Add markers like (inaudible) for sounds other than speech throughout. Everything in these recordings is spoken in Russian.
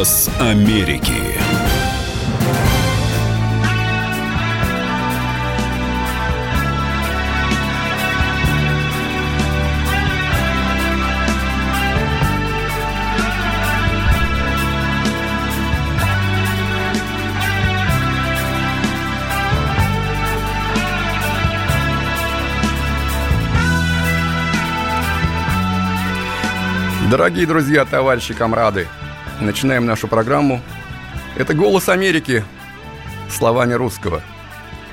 Голос Америки. Дорогие друзья, товарищи, комрады, начинаем нашу программу. Это «Голос Америки» словами русского.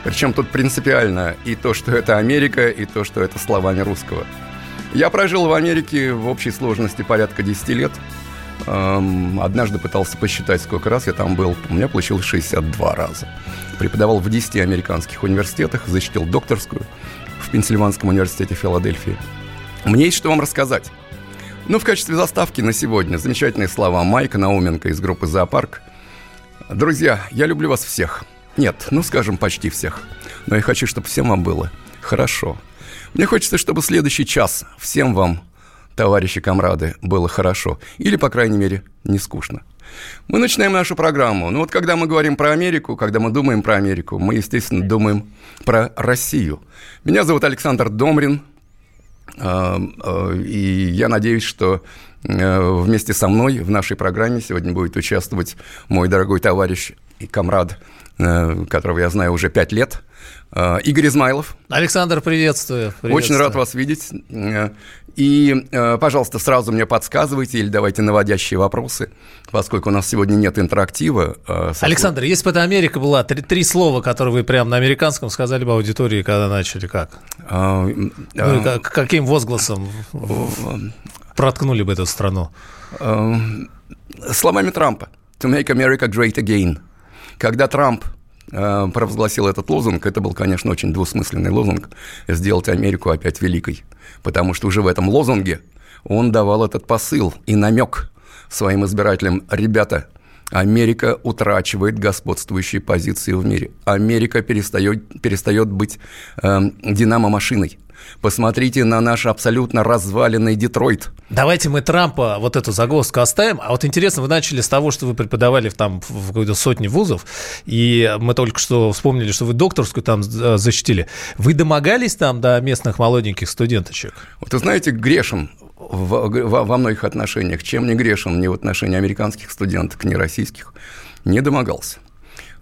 Причем тут принципиально и то, что это Америка, и то, что это словами русского. Я прожил в Америке в общей сложности порядка 10 лет. Эм, однажды пытался посчитать, сколько раз я там был. У меня получилось 62 раза. Преподавал в 10 американских университетах, защитил докторскую в Пенсильванском университете Филадельфии. Мне есть что вам рассказать. Ну, в качестве заставки на сегодня замечательные слова Майка Науменко из группы «Зоопарк». Друзья, я люблю вас всех. Нет, ну, скажем, почти всех. Но я хочу, чтобы всем вам было хорошо. Мне хочется, чтобы следующий час всем вам, товарищи комрады, было хорошо. Или, по крайней мере, не скучно. Мы начинаем нашу программу. Ну вот когда мы говорим про Америку, когда мы думаем про Америку, мы, естественно, думаем про Россию. Меня зовут Александр Домрин – и я надеюсь, что э, вместе со мной в нашей программе сегодня будет участвовать мой дорогой товарищ и комрад, э, которого я знаю уже пять лет, Игорь Измайлов. Александр, приветствую. приветствую. Очень рад вас видеть. И, пожалуйста, сразу мне подсказывайте или давайте наводящие вопросы, поскольку у нас сегодня нет интерактива. Александр, если бы это Америка была, три, три слова, которые вы прямо на американском сказали бы аудитории, когда начали, как? А, ну, а, каким возгласом проткнули бы эту страну? А, словами Трампа. To make America great again. Когда Трамп э, провозгласил этот лозунг, это был, конечно, очень двусмысленный лозунг, сделать Америку опять великой. Потому что уже в этом лозунге он давал этот посыл и намек своим избирателям, ребята, Америка утрачивает господствующие позиции в мире. Америка перестает, перестает быть э, динамо-машиной. Посмотрите на наш абсолютно разваленный Детройт. Давайте мы Трампа вот эту загвоздку оставим. А вот интересно, вы начали с того, что вы преподавали там в какой-то сотне вузов, и мы только что вспомнили, что вы докторскую там э, защитили. Вы домогались там до местных молоденьких студенточек? Вот вы знаете, грешен в, во, во многих отношениях. Чем не грешен ни в отношении американских студенток, ни российских, не домогался.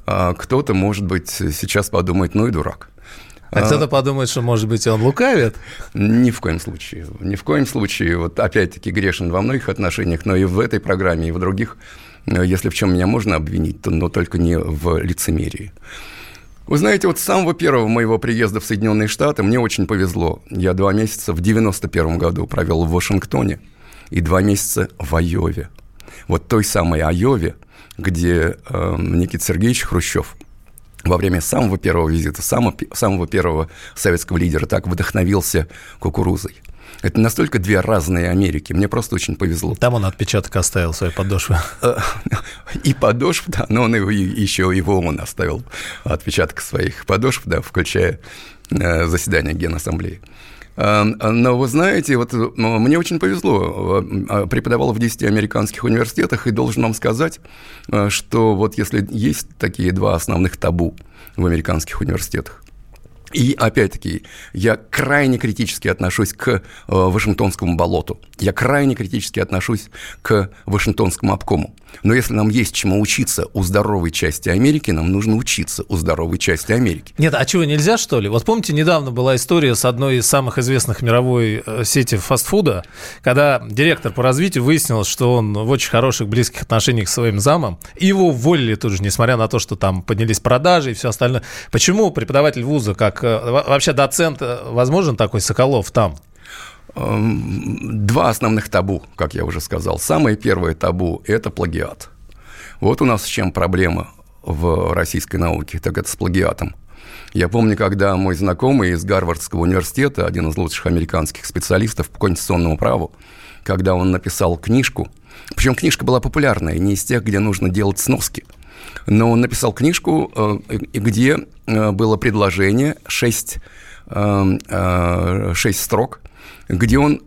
А кто-то, может быть, сейчас подумает, ну и дурак. А, а кто-то подумает, что, может быть, он лукавит? Ни в коем случае. Ни в коем случае. Вот опять-таки грешен во многих отношениях, но и в этой программе, и в других. Если в чем меня можно обвинить, то но только не в лицемерии. Вы знаете, вот с самого первого моего приезда в Соединенные Штаты мне очень повезло. Я два месяца в 91 году провел в Вашингтоне и два месяца в Айове. Вот той самой Айове, где э, Никита Сергеевич Хрущев во время самого первого визита, самого, самого первого советского лидера так вдохновился кукурузой. Это настолько две разные Америки. Мне просто очень повезло. Там он отпечаток оставил подошвы. Э, и подошв, да, но он еще его он оставил отпечаток своих подошв, да, включая э, заседание Генассамблеи. Э, но вы знаете, вот мне очень повезло. Преподавал в 10 американских университетах, и должен вам сказать, что вот если есть такие два основных табу в американских университетах, и опять-таки, я крайне критически отношусь к э, Вашингтонскому болоту. Я крайне критически отношусь к Вашингтонскому обкому. Но если нам есть чему учиться у здоровой части Америки, нам нужно учиться у здоровой части Америки. Нет, а чего, нельзя, что ли? Вот помните, недавно была история с одной из самых известных мировой э, сети фастфуда, когда директор по развитию выяснилось, что он в очень хороших, близких отношениях с своим замом, и его уволили тут же, несмотря на то, что там поднялись продажи и все остальное. Почему преподаватель вуза, как вообще доцент, э, возможен такой Соколов там? Эм, два основных табу, как я уже сказал. Самое первое табу – это плагиат. Вот у нас с чем проблема в российской науке, так это с плагиатом. Я помню, когда мой знакомый из Гарвардского университета, один из лучших американских специалистов по конституционному праву, когда он написал книжку, причем книжка была популярная, не из тех, где нужно делать сноски, но он написал книжку, э, где э, было предложение, шесть, э, шесть строк – где он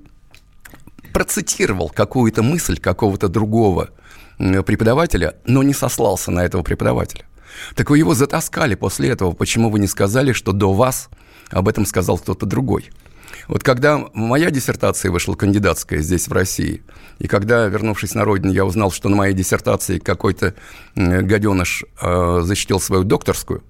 процитировал какую-то мысль какого-то другого преподавателя, но не сослался на этого преподавателя. Так вы его затаскали после этого. Почему вы не сказали, что до вас об этом сказал кто-то другой? Вот когда моя диссертация вышла кандидатская здесь, в России, и когда, вернувшись на родину, я узнал, что на моей диссертации какой-то гаденыш э, защитил свою докторскую,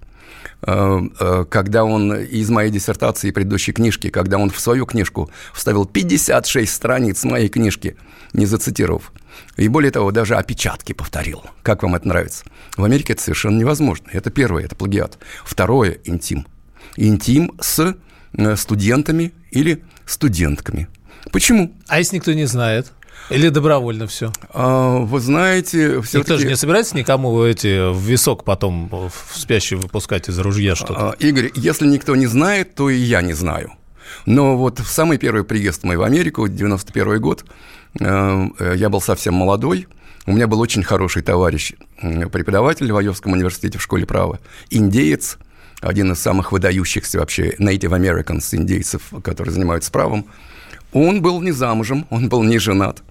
э, э, когда он из моей диссертации и предыдущей книжки, когда он в свою книжку вставил 56 страниц моей книжки, не зацитировав, и более того, даже опечатки повторил. Как вам это нравится? В Америке это совершенно невозможно. Это первое, это плагиат. Второе – интим. Интим с студентами или студентками. Почему? А если никто не знает? Или добровольно все? А, вы знаете, все Никто же не собирается никому эти в висок потом в спящий выпускать из ружья что-то? А, Игорь, если никто не знает, то и я не знаю. Но вот в самый первый приезд мой в Америку, 91 год, э, я был совсем молодой, у меня был очень хороший товарищ, преподаватель в Айовском университете в школе права, индеец, один из самых выдающихся вообще Native Americans, индейцев, которые занимаются правом. Он был не замужем, он был не женат.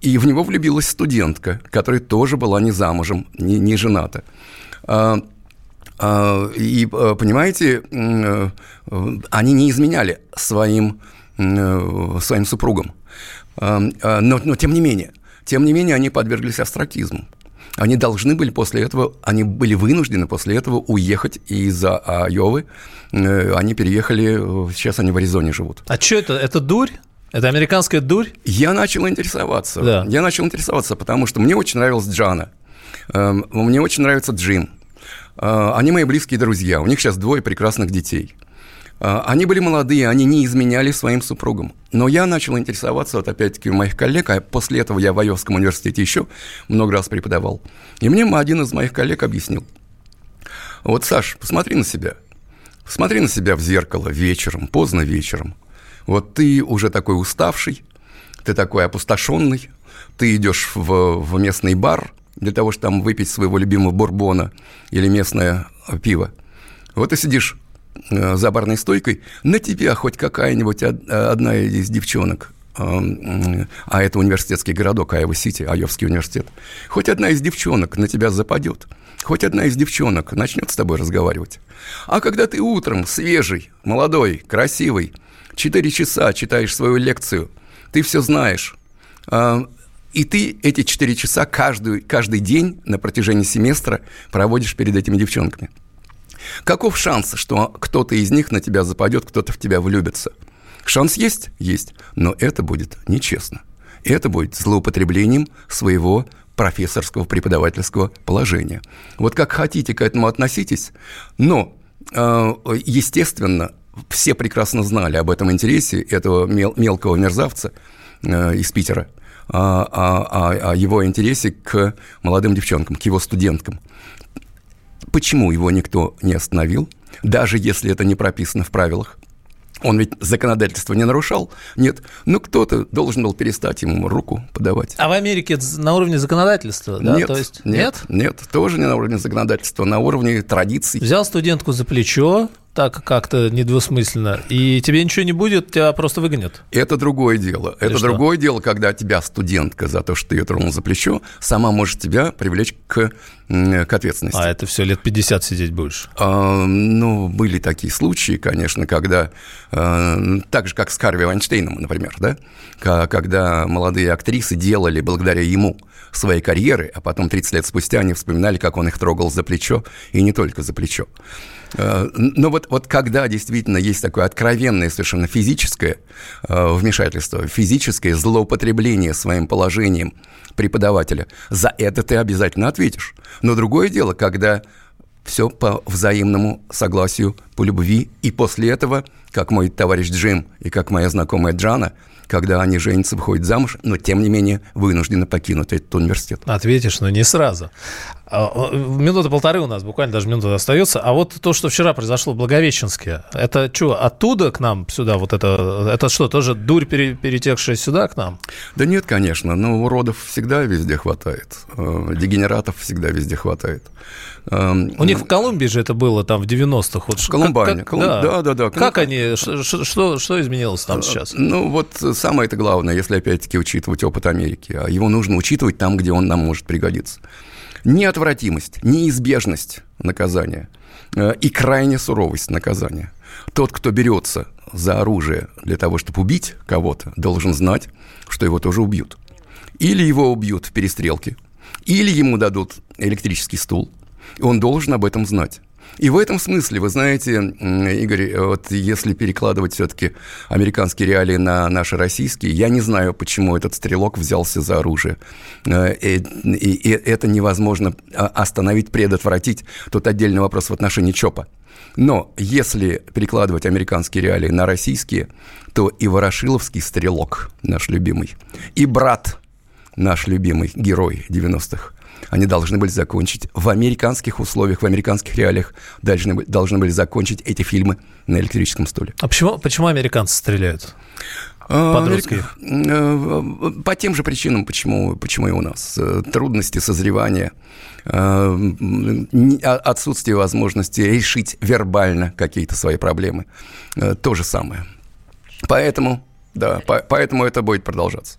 И в него влюбилась студентка, которая тоже была не замужем, не, не жената. А, а, и, а, понимаете, э, они не изменяли своим, э, своим супругам. А, но, но тем не менее, тем не менее, они подверглись астракизму. Они должны были после этого, они были вынуждены после этого уехать из-за Айовы. Э, они переехали, сейчас они в Аризоне живут. А что это? Это дурь? Это американская дурь? Я начал интересоваться. Да. Я начал интересоваться, потому что мне очень нравилась Джана. Эм, мне очень нравится Джим. А, они мои близкие друзья, у них сейчас двое прекрасных детей. А, они были молодые, они не изменяли своим супругам. Но я начал интересоваться, вот опять-таки, моих коллег, а после этого я в Айовском университете еще много раз преподавал. И мне один из моих коллег объяснил. Вот, Саш, посмотри на себя. Посмотри на себя в зеркало вечером, поздно вечером. Вот ты уже такой уставший, ты такой опустошенный, ты идешь в, в местный бар, для того, чтобы там выпить своего любимого бурбона или местное пиво. Вот ты сидишь э, за барной стойкой, на тебя хоть какая-нибудь одна из девчонок, э, а это университетский городок Айова-Сити, Айовский университет, хоть одна из девчонок на тебя западет, хоть одна из девчонок начнет с тобой разговаривать. А когда ты утром свежий, молодой, красивый, четыре часа читаешь свою лекцию, ты все знаешь, и ты эти 4 часа каждый, каждый день на протяжении семестра проводишь перед этими девчонками. Каков шанс, что кто-то из них на тебя западет, кто-то в тебя влюбится? Шанс есть? Есть. Но это будет нечестно. Это будет злоупотреблением своего профессорского преподавательского положения. Вот как хотите к этому относитесь, но, э, естественно, все прекрасно знали об этом интересе этого мелкого мерзавца э, из Питера – о, о, о его интересе к молодым девчонкам, к его студенткам. Почему его никто не остановил, даже если это не прописано в правилах? Он ведь законодательство не нарушал, нет. Но кто-то должен был перестать ему руку подавать. А в Америке на уровне законодательства, да? Нет, То есть, нет, нет, нет, тоже не на уровне законодательства, на уровне традиций. Взял студентку за плечо, так как-то недвусмысленно, и тебе ничего не будет, тебя просто выгонят. Это другое дело. Или Это что? другое дело, когда тебя студентка за то, что ты ее тронул за плечо, сама может тебя привлечь к, к ответственности. А это все лет 50 сидеть будешь? А, ну, были такие случаи, конечно, когда, а, так же, как с Харви Вайнштейном, например, да, когда молодые актрисы делали благодаря ему своей карьеры, а потом 30 лет спустя они вспоминали, как он их трогал за плечо, и не только за плечо. Э, но вот, вот когда действительно есть такое откровенное совершенно физическое э, вмешательство, физическое злоупотребление своим положением преподавателя, за это ты обязательно ответишь. Но другое дело, когда все по взаимному согласию, по любви, и после этого, как мой товарищ Джим и как моя знакомая Джана – когда они женятся, выходят замуж, но тем не менее вынуждены покинуть этот университет. Ответишь, но не сразу. А, минута полторы у нас, буквально даже минута остается. А вот то, что вчера произошло в Благовещенске, это что, оттуда к нам сюда вот это, это что, тоже дурь, перетекшая сюда к нам? Да нет, конечно, но уродов всегда везде хватает, э, дегенератов всегда везде хватает. Эм, у них в Колумбии же это было там в 90-х. Вот в Колумбии Колумбайне. Как, да. да, да, да. Как они, что, что, что изменилось там сейчас? Ну, вот самое это главное, если опять-таки учитывать опыт Америки. А его нужно учитывать там, где он нам может пригодиться. Неотвратимость, неизбежность наказания э, и крайняя суровость наказания. Тот, кто берется за оружие для того, чтобы убить кого-то, должен знать, что его тоже убьют. Или его убьют в перестрелке, или ему дадут электрический стул, и он должен об этом знать. И в этом смысле, вы знаете, Игорь, вот если перекладывать все-таки американские реалии на наши российские, я не знаю, почему этот стрелок взялся за оружие. Э, и, и, и это невозможно а, остановить, предотвратить. Тут отдельный вопрос в отношении ЧОПа. Но если перекладывать американские реалии на российские, то и Ворошиловский стрелок, наш любимый, и брат, наш любимый герой 90-х, они должны были закончить в американских условиях, в американских реалиях, должны, должны были закончить эти фильмы на электрическом стуле. А почему, почему американцы стреляют? А, Подростки. Э, по тем же причинам, почему, почему и у нас. Э, трудности созревания, э, отсутствие возможности решить вербально какие-то свои проблемы. То же самое. Поэтому, да, поэтому это будет продолжаться.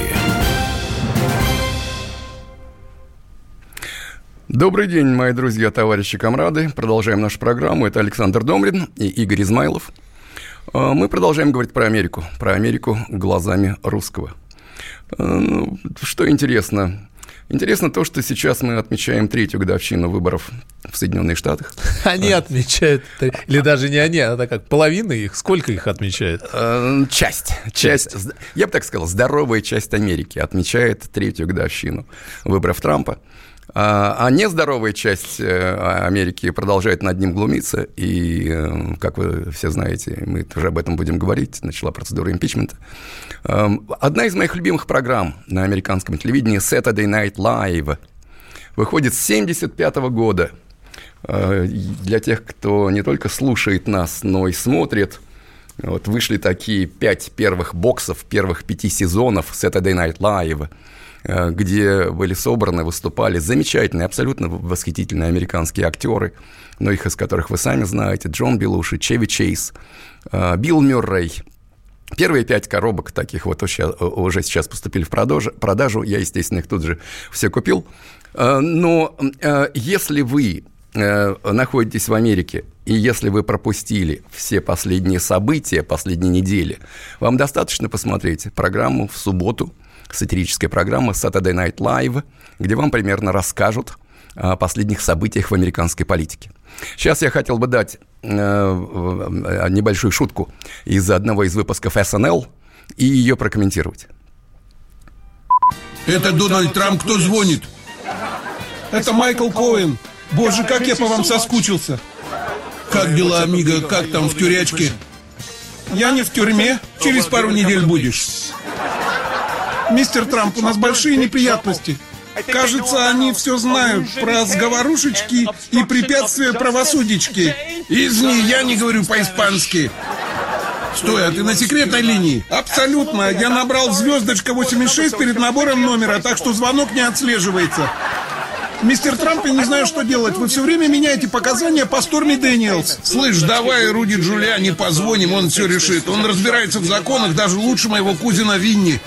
Добрый день, мои друзья, товарищи, комрады. Продолжаем нашу программу. Это Александр Домрин и Игорь Измайлов. А, мы продолжаем говорить про Америку. Про Америку глазами русского. А, ну, что интересно, Интересно то, что сейчас мы отмечаем третью годовщину выборов в Соединенных Штатах. (laughs) Они отмечают, или даже не они, а как половина их, сколько их отмечает? А, часть, часть, я бы так сказал, здоровая часть Америки отмечает третью годовщину выборов Трампа. А, а нездоровая часть э, Америки продолжает над ним глумиться, и, э, как вы все знаете, мы тоже об этом будем говорить, начала процедура импичмента. Эм, одна из моих любимых программ на американском телевидении Saturday Night Live выходит с 1975 года. Э, для тех, кто не только слушает нас, но и смотрит, вот вышли такие пять первых боксов, первых пяти сезонов Saturday Night Live – где были собраны, выступали замечательные, абсолютно восхитительные американские актеры, многих из которых вы сами знаете, Джон Белуши, Чеви Чейз, э, Билл Мюррей, Первые пять коробок таких вот уже сейчас поступили в продажу, продажу. Я, естественно, их тут же все купил. Э, но если вы находитесь в Америке, и если вы пропустили все последние события последней недели, вам достаточно посмотреть программу в субботу сатирическая программа Saturday Night Live, где вам примерно расскажут о последних событиях в американской политике. Сейчас я хотел бы дать э, э небольшую шутку из одного из выпусков СНЛ и ее прокомментировать. Это Дональд Трамп, кто звонит? Это Майкл Коэн. Боже, как я по вам соскучился. Как дела, Амиго? Как там в тюрячке? Я не в тюрьме. Через пару недель будешь. Мистер Трамп, у нас большие неприятности. Кажется, они все знают про сговорушечки и препятствия правосудички. Извини, я не говорю по-испански. Стой, а ты на секретной линии? Абсолютно. Я набрал звездочка 86 перед набором номера, так что звонок не отслеживается. Мистер Трамп, я не знаю, что делать. Вы все время меняете показания по Сторми Дэниелс. Слышь, давай Руди Джулиани позвоним, он все решит. Он разбирается в законах даже лучше моего кузина Винни.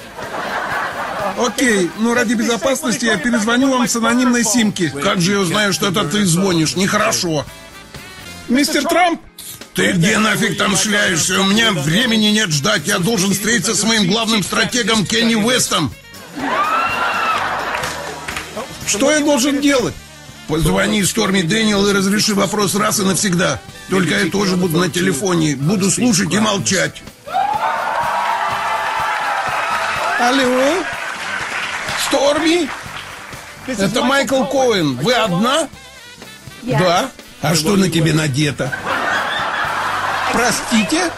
Окей, но ради безопасности я перезвоню вам с анонимной симки. Как же я знаю, что это ты звонишь? Нехорошо. Мистер Трамп? Ты где нафиг там шляешься? У меня времени нет ждать. Я должен встретиться с моим главным стратегом Кенни Уэстом. Что я должен делать? Позвони Сторми Дэниел и разреши вопрос раз и навсегда. Только я тоже буду на телефоне. Буду слушать и молчать. Алло? Сторми? Это Майкл Коэн. Вы одна? Да. А что на тебе надето? Простите?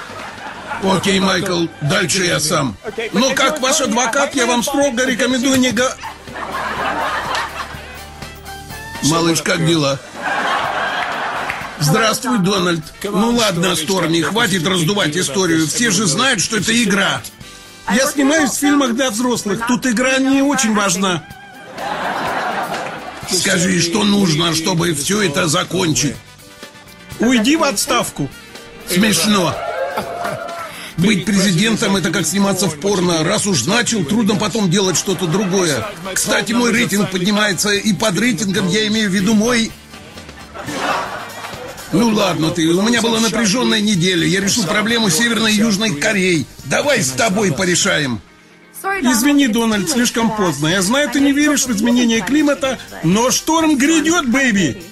Окей, Майкл, дальше я сам. Но как ваш адвокат, я вам строго рекомендую не го... Малыш, как дела? Здравствуй, Дональд. Ну ладно, Сторми, хватит раздувать историю. Все же знают, что это игра. Я снимаюсь в фильмах для взрослых. Тут игра не очень важна. Скажи, что нужно, чтобы все это закончить? Уйди в отставку. Смешно. Быть президентом – это как сниматься в порно. Раз уж начал, трудно потом делать что-то другое. Кстати, мой рейтинг поднимается, и под рейтингом я имею в виду мой... Ну ладно ты, у меня была напряженная неделя. Я решил проблему Северной и Южной Кореи. Давай с тобой порешаем. Извини, Дональд, слишком поздно. Я знаю, ты не веришь в изменение климата, но шторм грядет, бэйби.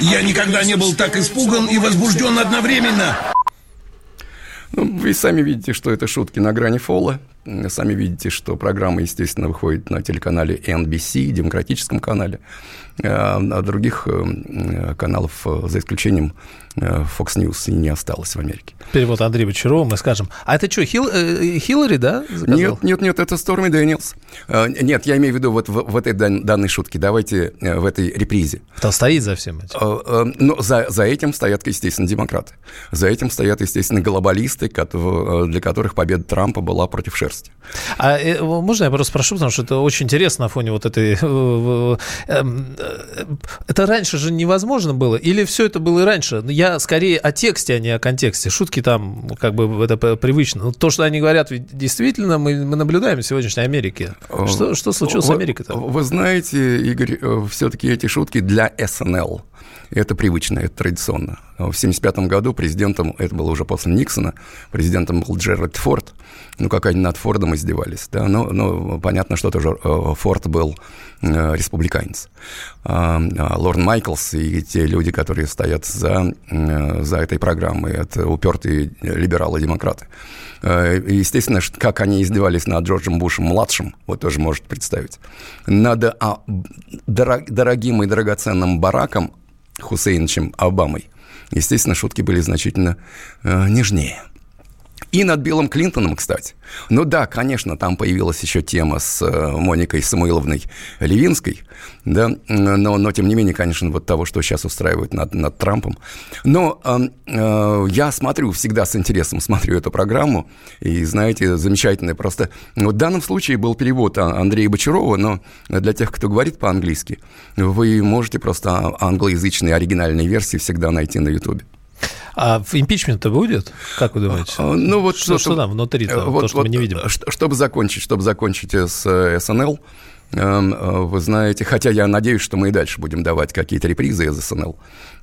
Я никогда не был так испуган и возбужден одновременно. Ну, вы сами видите, что это шутки на грани фола. Сами видите, что программа, естественно, выходит на телеканале NBC, демократическом канале, а, а других э, каналов, э, за исключением э, Fox News, не осталось в Америке. Перевод Андрея Бочарова, мы скажем. А это что, Хил, э, Хиллари, да? Заказал? Нет, нет, нет, это Сторми Дэниелс. Нет, я имею в виду вот в, в этой данной шутке. Давайте в этой репризе. Кто стоит за всем этим? Но за, за этим стоят, естественно, демократы. За этим стоят, естественно, глобалисты, для которых победа Трампа была против шерсти шерсти. А э, можно я просто спрошу, потому что это очень интересно на фоне вот этой... Э, эм, э, это раньше же невозможно было? Или все это было и раньше? Я скорее о тексте, а не о контексте. Шутки там как бы это привычно. Но то, что они говорят, ведь действительно мы, мы наблюдаем в сегодняшней Америке. Что, что случилось вы, с Америкой-то? Вы знаете, Игорь, все-таки эти шутки для СНЛ. Это привычно, это традиционно. В 1975 году президентом, это было уже после Никсона, президентом был Джеральд Форд. Ну, как они над Фордом издевались. Да? Но, но понятно, что тоже э, Форд был э, республиканец. А, а Лорн Майклс и те люди, которые стоят за, э, за этой программой, это упертые либералы-демократы. Естественно, как они издевались над Джорджем Бушем-младшим, вот тоже можете представить. Над а, дорогим и драгоценным Бараком Хусейновичем Обамой, естественно, шутки были значительно э, нежнее. И над Биллом Клинтоном, кстати. Ну да, конечно, там появилась еще тема с э, Моникой Самуиловной Левинской, да, но, но тем не менее, конечно, вот того, что сейчас устраивают над, над Трампом. Но э, э, я смотрю, всегда с интересом смотрю эту программу, и, знаете, замечательно. Просто в данном случае был перевод Андрея Бочарова, но для тех, кто говорит по-английски, вы можете просто англоязычные оригинальные версии всегда найти на Ютубе. А импичмент-то будет? Как вы думаете? А, ну, вот что, что, там внутри вот, то, что вот, мы не видим? Чтобы закончить, чтобы закончить с э, СНЛ, эм, э, вы знаете, хотя я надеюсь, что мы и дальше будем давать какие-то репризы из СНЛ,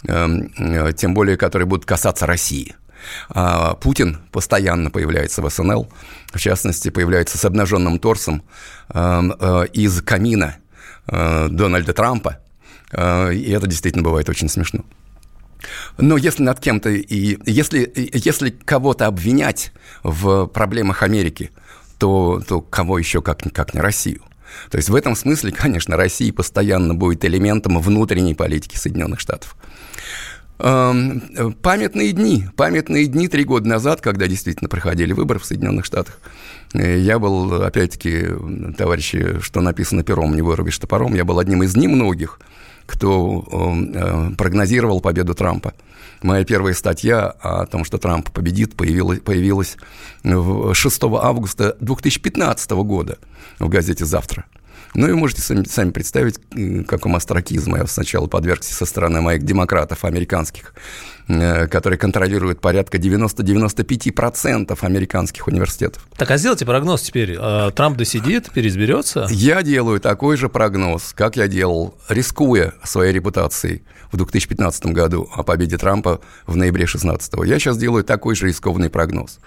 эм, э, тем более, которые будут касаться России. А Путин постоянно появляется в СНЛ, в частности, появляется с обнаженным торсом эм, из камина Дональда Трампа, и это действительно бывает очень смешно. Но если над кем-то и если, если кого-то обвинять в проблемах Америки, то, то кого еще, как, как не Россию? То есть в этом смысле, (laughs) конечно, Россия постоянно будет элементом внутренней политики Соединенных Штатов. Эм, памятные дни, памятные дни три года назад, когда действительно проходили выборы в Соединенных Штатах, э, я был, опять-таки, товарищи, что написано пером, не вырубишь топором, я был одним из немногих, кто э, прогнозировал победу Трампа. Моя первая статья о том, что Трамп победит, появилась, появилась 6 августа 2015 года в газете «Завтра». Ну и можете сами, сами представить, какому астракизму я сначала подвергся со стороны моих демократов американских, э, которые контролируют порядка 90-95% американских университетов. Так, а сделайте прогноз теперь. А, Трамп досидит, переизберется? Я делаю такой же прогноз, как я делал, рискуя своей репутацией в 2015 году о победе Трампа в ноябре 2016. Я сейчас делаю такой же рискованный прогноз.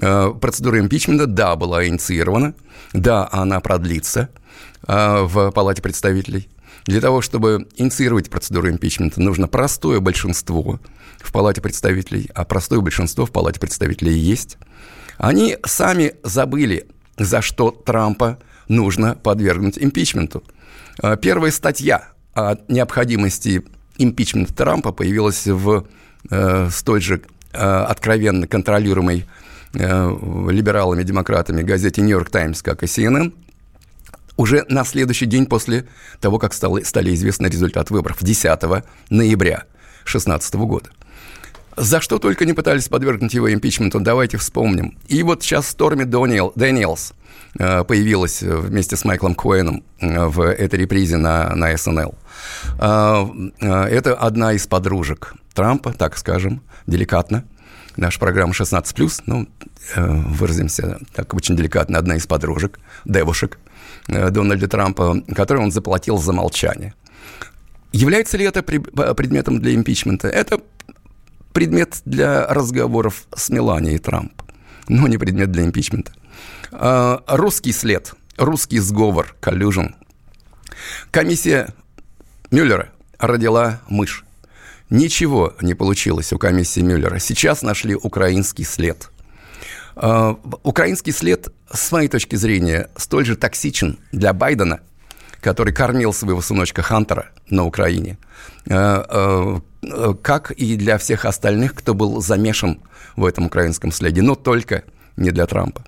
Э, процедура импичмента, да, была инициирована, да, она продлится – в Палате представителей. Для того, чтобы инициировать процедуру импичмента, нужно простое большинство в Палате представителей, а простое большинство в Палате представителей есть. Они сами забыли, за что Трампа нужно подвергнуть импичменту. А, первая статья о необходимости импичмента Трампа появилась в э, столь же э, откровенно контролируемой э, либералами-демократами газете «Нью-Йорк Таймс», как и CNN – уже на следующий день после того, как стало, стали известны результаты выборов, 10 ноября 2016 года. За что только не пытались подвергнуть его импичменту, давайте вспомним. И вот сейчас Сторми Дониел, Дэниелс э, появилась вместе с Майклом Коэном э, в этой репризе на, на СНЛ. Э, это одна из подружек Трампа, так скажем, деликатно. Наша программа 16+, ну, выразимся так очень деликатно, одна из подружек, девушек – Э, Дональда Трампа, который он заплатил за молчание. Является ли это предметом для импичмента? Это предмет для разговоров с Меланией Трамп, но не предмет для импичмента. А, русский след, русский сговор, коллюжен. Комиссия Мюллера родила мышь. Ничего не получилось у комиссии Мюллера. Сейчас нашли украинский след – украинский след, с моей точки зрения, столь же токсичен для Байдена, который кормил своего сыночка Хантера на Украине, а, а, как и для всех остальных, кто был замешан в этом украинском следе, но только не для Трампа.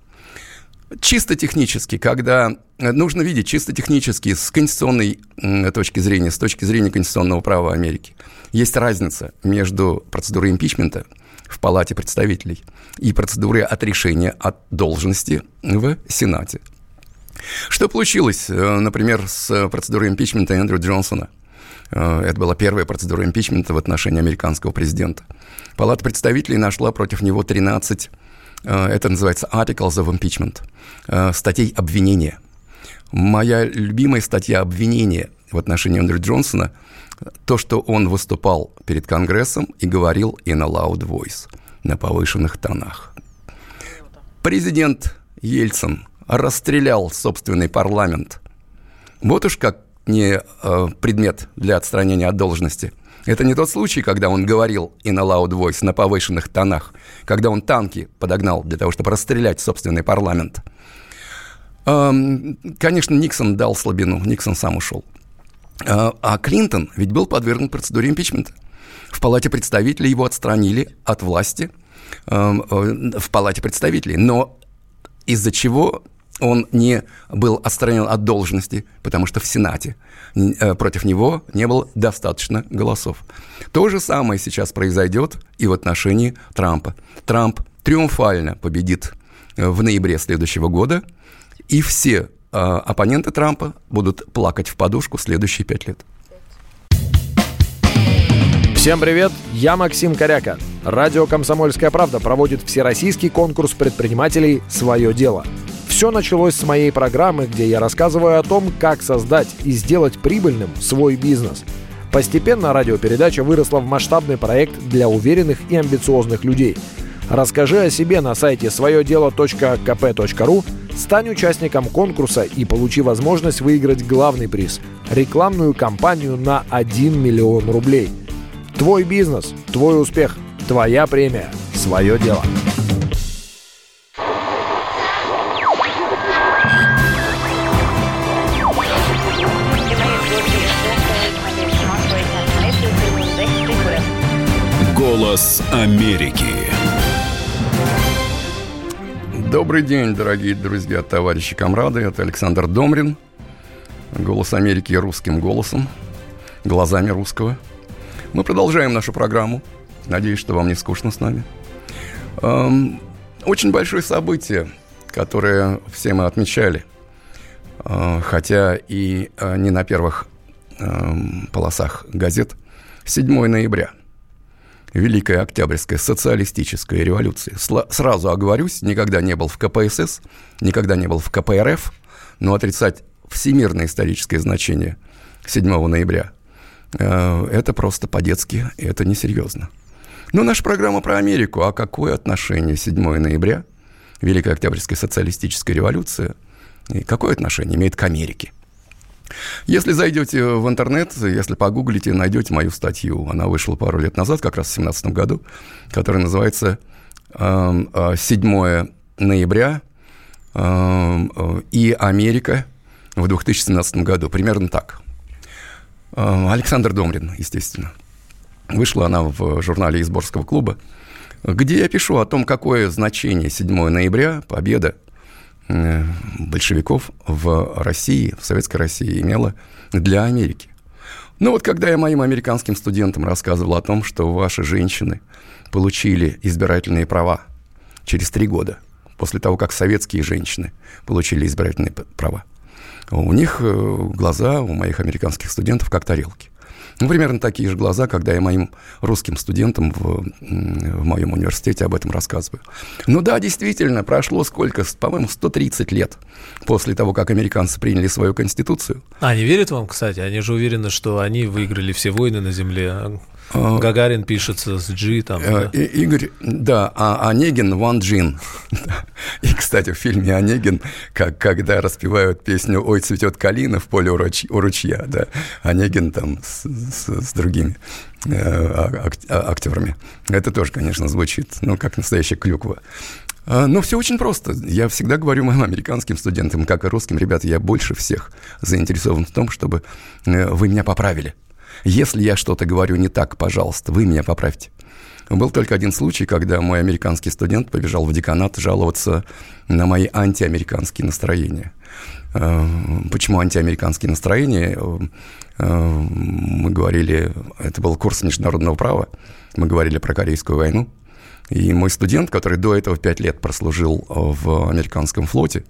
Чисто технически, когда нужно видеть чисто технически с конституционной точки зрения, с точки зрения конституционного права Америки, есть разница между процедурой импичмента в Палате представителей и процедуры отрешения от должности в Сенате. Что получилось, э, например, с процедурой импичмента Эндрю Джонсона? Э, это была первая процедура импичмента в отношении американского президента. Палата представителей нашла против него 13, э, это называется Articles of Impeachment, статей обвинения. Моя любимая статья обвинения в отношении Эндрю Джонсона – то, что он выступал перед Конгрессом и говорил in a loud voice, на повышенных тонах. Президент Ельцин расстрелял собственный парламент. Вот уж как не э, предмет для отстранения от должности. Это не тот случай, когда он говорил in a loud voice на повышенных тонах, когда он танки подогнал для того, чтобы расстрелять собственный парламент. Эм, конечно, Никсон дал слабину, Никсон сам ушел. А, а Клинтон ведь был подвергнут процедуре импичмента. В Палате представителей его отстранили от власти эм, э, в Палате представителей. Но из-за чего он не был отстранен от должности, потому что в Сенате э, против него не было достаточно голосов. То же самое сейчас произойдет и в отношении Трампа. Трамп триумфально победит э, в ноябре следующего года, и все оппоненты Трампа будут плакать в подушку следующие пять лет. Всем привет, я Максим Коряка. Радио «Комсомольская правда» проводит всероссийский конкурс предпринимателей «Свое дело». Все началось с моей программы, где я рассказываю о том, как создать и сделать прибыльным свой бизнес. Постепенно радиопередача выросла в масштабный проект для уверенных и амбициозных людей. Расскажи о себе на сайте своедело.кп.ру Стань участником конкурса и получи возможность выиграть главный приз – рекламную кампанию на 1 миллион рублей. Твой бизнес, твой успех, твоя премия, свое дело. Голос Америки. Добрый день, дорогие друзья, товарищи, комрады. Это Александр Домрин. Голос Америки русским голосом, глазами русского. Мы продолжаем нашу программу. Надеюсь, что вам не скучно с нами. Эм, очень большое событие, которое все мы отмечали. э, хотя и э, не на первых э, полосах газет, 7 ноября. Великая Октябрьская социалистическая революция. Сла- сразу оговорюсь, никогда не был в КПСС, никогда не был в КПРФ, но отрицать всемирное историческое значение 7 ноября э, это просто по-детски, это несерьезно. Но наша программа про Америку. А какое отношение 7 ноября, Великая Октябрьская социалистическая революция, и какое отношение имеет к Америке? Если зайдете в интернет, если погуглите, найдете мою статью. Она вышла пару лет назад, как раз в 2017 году, которая называется э, «7 ноября э, и Америка в 2017 году». Примерно так. Э, Александр Домрин, естественно. Вышла она в журнале Изборского клуба, где я пишу о том, какое значение 7 ноября, победа Э, большевиков в России, в Советской России имела для Америки. Ну вот когда я моим американским студентам рассказывал о том, что ваши женщины получили избирательные права через три года, после того, как советские женщины получили избирательные права, у них э, глаза, у моих американских студентов, как тарелки. Ну, примерно такие же глаза, когда я моим русским студентам в, в моем университете об этом рассказываю. Ну да, действительно, прошло сколько, по-моему, 130 лет после того, как американцы приняли свою конституцию. Они верят вам, кстати? Они же уверены, что они выиграли все войны на Земле. А, Гагарин пишется с G там. Э, да. Игорь, да, а Онегин Ван Джин. (laughs) И, кстати, в фильме Онегин, как, когда распевают песню «Ой, цветет калина в поле у, руч, у ручья», да, Онегин там с, с, с другими э, ак, актерами. Это тоже, конечно, звучит, ну, как настоящая клюква. А, но все очень просто. Я всегда говорю моим американским студентам, как и русским, ребята, я больше всех заинтересован в том, чтобы э, вы меня поправили. Если я что-то говорю не так, пожалуйста, вы меня поправьте. Был только один случай, когда мой американский студент побежал в деканат жаловаться на мои антиамериканские настроения. Э, почему антиамериканские настроения? Э, мы говорили, это был курс международного права, мы говорили про Корейскую войну. И мой студент, который до этого пять лет прослужил в американском флоте,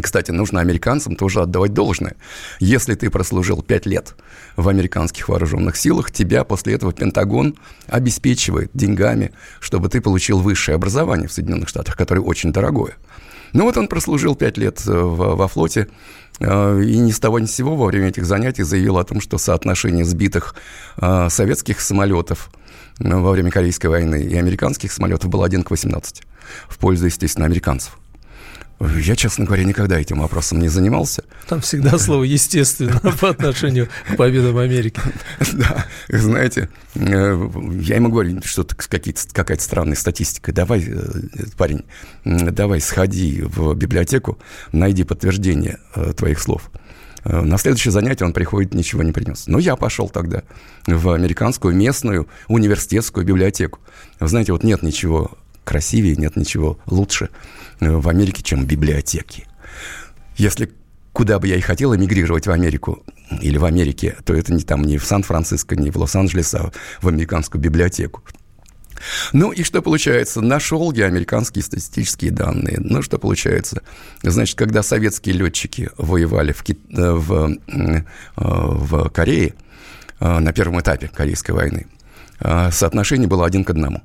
кстати, нужно американцам тоже отдавать должное. Если ты прослужил 5 лет в американских вооруженных силах, тебя после этого Пентагон обеспечивает деньгами, чтобы ты получил высшее образование в Соединенных Штатах, которое очень дорогое. Ну вот он прослужил 5 лет э, в, во флоте, э, и ни с того ни с сего во время этих занятий заявил о том, что соотношение сбитых э, советских самолетов во время Корейской войны и американских самолетов было 1 к 18 в пользу, естественно, американцев. Я, честно говоря, никогда этим вопросом не занимался. Там всегда (laughs) слово «естественно» (laughs) по отношению к победам Америки. (laughs) Да, знаете, э, я ему говорю, что какая-то странная статистика. Давай, э, парень, давай сходи в библиотеку, найди подтверждение э, твоих слов. На следующее занятие он приходит, ничего не принес. Но я пошел тогда в американскую местную университетскую библиотеку. Вы знаете, вот нет ничего красивее, нет ничего лучше э, в Америке, чем библиотеки. Если куда бы я и хотел эмигрировать в Америку или в Америке, то это не там, не в Сан-Франциско, не в Лос-Анджелес, а в американскую библиотеку. Ну и что получается? Нашел я американские статистические данные. Ну что получается? Значит, когда советские летчики воевали в, Ки... Э, в, э, в Корее на первом этапе Корейской войны, соотношение было один к одному.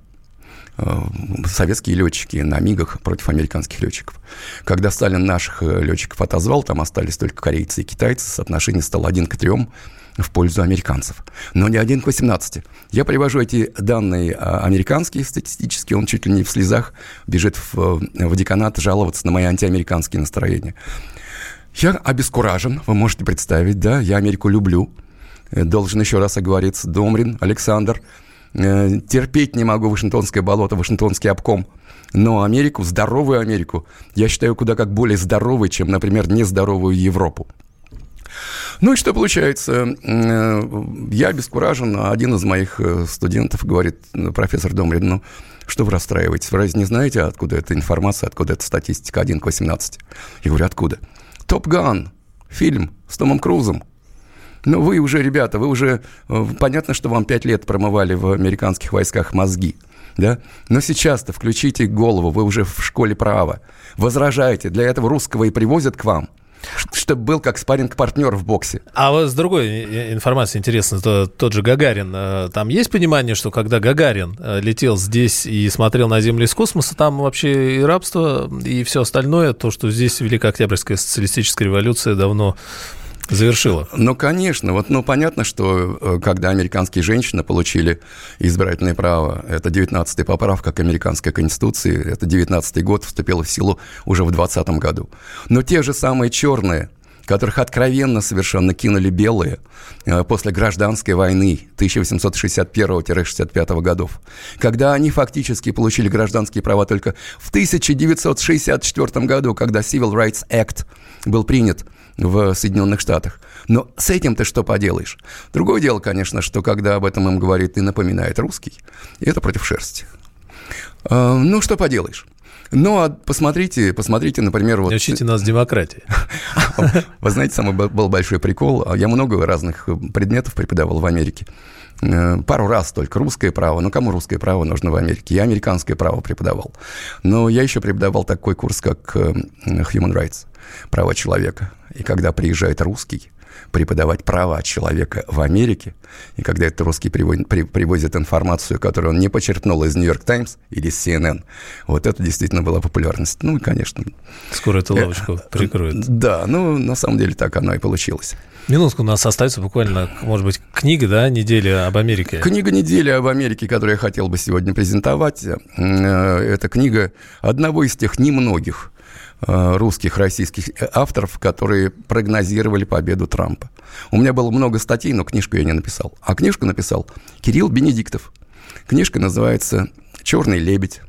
Э, советские летчики на МИГах против американских летчиков. Когда Сталин наших э, летчиков отозвал, там остались только корейцы и китайцы, соотношение стало один к трем в пользу американцев. Но не один к 18. Я привожу эти данные а, американские статистические, он чуть ли не в слезах бежит в, в деканат жаловаться на мои антиамериканские настроения. Я обескуражен, вы можете представить, да, я Америку люблю. Э, должен еще раз оговориться, Домрин, Александр – Э, терпеть не могу Вашингтонское болото, Вашингтонский обком. Но Америку, здоровую Америку, я считаю куда как более здоровой, чем, например, нездоровую Европу. Ну и что получается? Э, я обескуражен, а один из моих э, студентов говорит, «Ну, профессор Домрин, ну что вы расстраиваетесь? Вы разве не знаете, откуда эта информация, откуда эта статистика 1 к 18? Я говорю, откуда? Топ Ган, фильм с Томом Крузом. Ну, вы уже, ребята, вы уже... Э, понятно, что вам пять лет промывали в американских войсках мозги, да? Но сейчас-то включите голову, вы уже в школе права. Возражаете, для этого русского и привозят к вам. чтобы был как спарринг-партнер в боксе. А вот с другой информацией интересно, то, тот же Гагарин, э, там есть понимание, что когда Гагарин э, летел здесь и смотрел на Землю из космоса, там вообще и рабство, и все остальное, то, что здесь Великая Октябрьская социалистическая революция давно завершила. Ну, конечно. Вот, ну, понятно, что э, когда американские женщины получили избирательное право, это 19-я поправка к американской конституции, это 19-й год, вступила в силу уже в 20 году. Но те же самые черные, которых откровенно совершенно кинули белые э, после гражданской войны 1861-65 годов, когда они фактически получили гражданские права только в 1964 году, когда Civil Rights Act был принят – в Соединенных Штатах. Но с этим ты что поделаешь? Другое дело, конечно, что когда об этом им говорит и напоминает русский, это против шерсти. А, ну, что поделаешь? Ну, а посмотрите, посмотрите, например, вот... Учите нас демократии. (laughs) Вы знаете, самый был большой прикол. Я много разных предметов преподавал в Америке. Э, пару раз только русское право. Ну, кому русское право нужно в Америке? Я американское право преподавал. Но я еще преподавал такой курс, как э, Human Rights, права человека. И когда приезжает русский, преподавать права человека в Америке, и когда этот русский приводит, при, привозит информацию, которую он не почерпнул из «Нью-Йорк Таймс» или CNN, вот это действительно была популярность. Ну, и, конечно... Скоро эту лавочку э, прикроют. Да, ну, на самом деле так оно и получилось. Минутку, у нас остается буквально, может быть, книга, да, недели об Америке. Книга недели об Америке, которую я хотел бы сегодня презентовать, э, это книга одного из тех немногих Э, русских, российских авторов, которые прогнозировали победу Трампа. У меня было много статей, но книжку я не написал. А книжку написал Кирилл Бенедиктов. Книжка называется «Черный лебедь».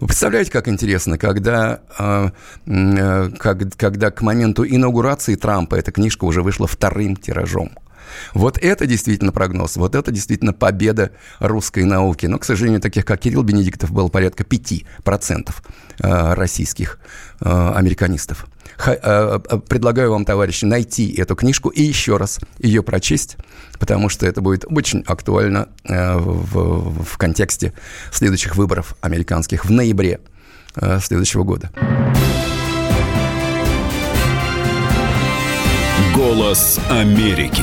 Вы представляете, как интересно, когда, э, э, как, когда к моменту инаугурации Трампа эта книжка уже вышла вторым тиражом. Вот это действительно прогноз, вот это действительно победа русской науки. Но, к сожалению, таких, как Кирилл Бенедиктов, было порядка 5% э, российских э, американистов. Э, предлагаю вам, товарищи, найти эту книжку и еще раз ее прочесть, потому что это будет очень актуально в, в контексте следующих выборов американских в ноябре следующего года. Голос Америки.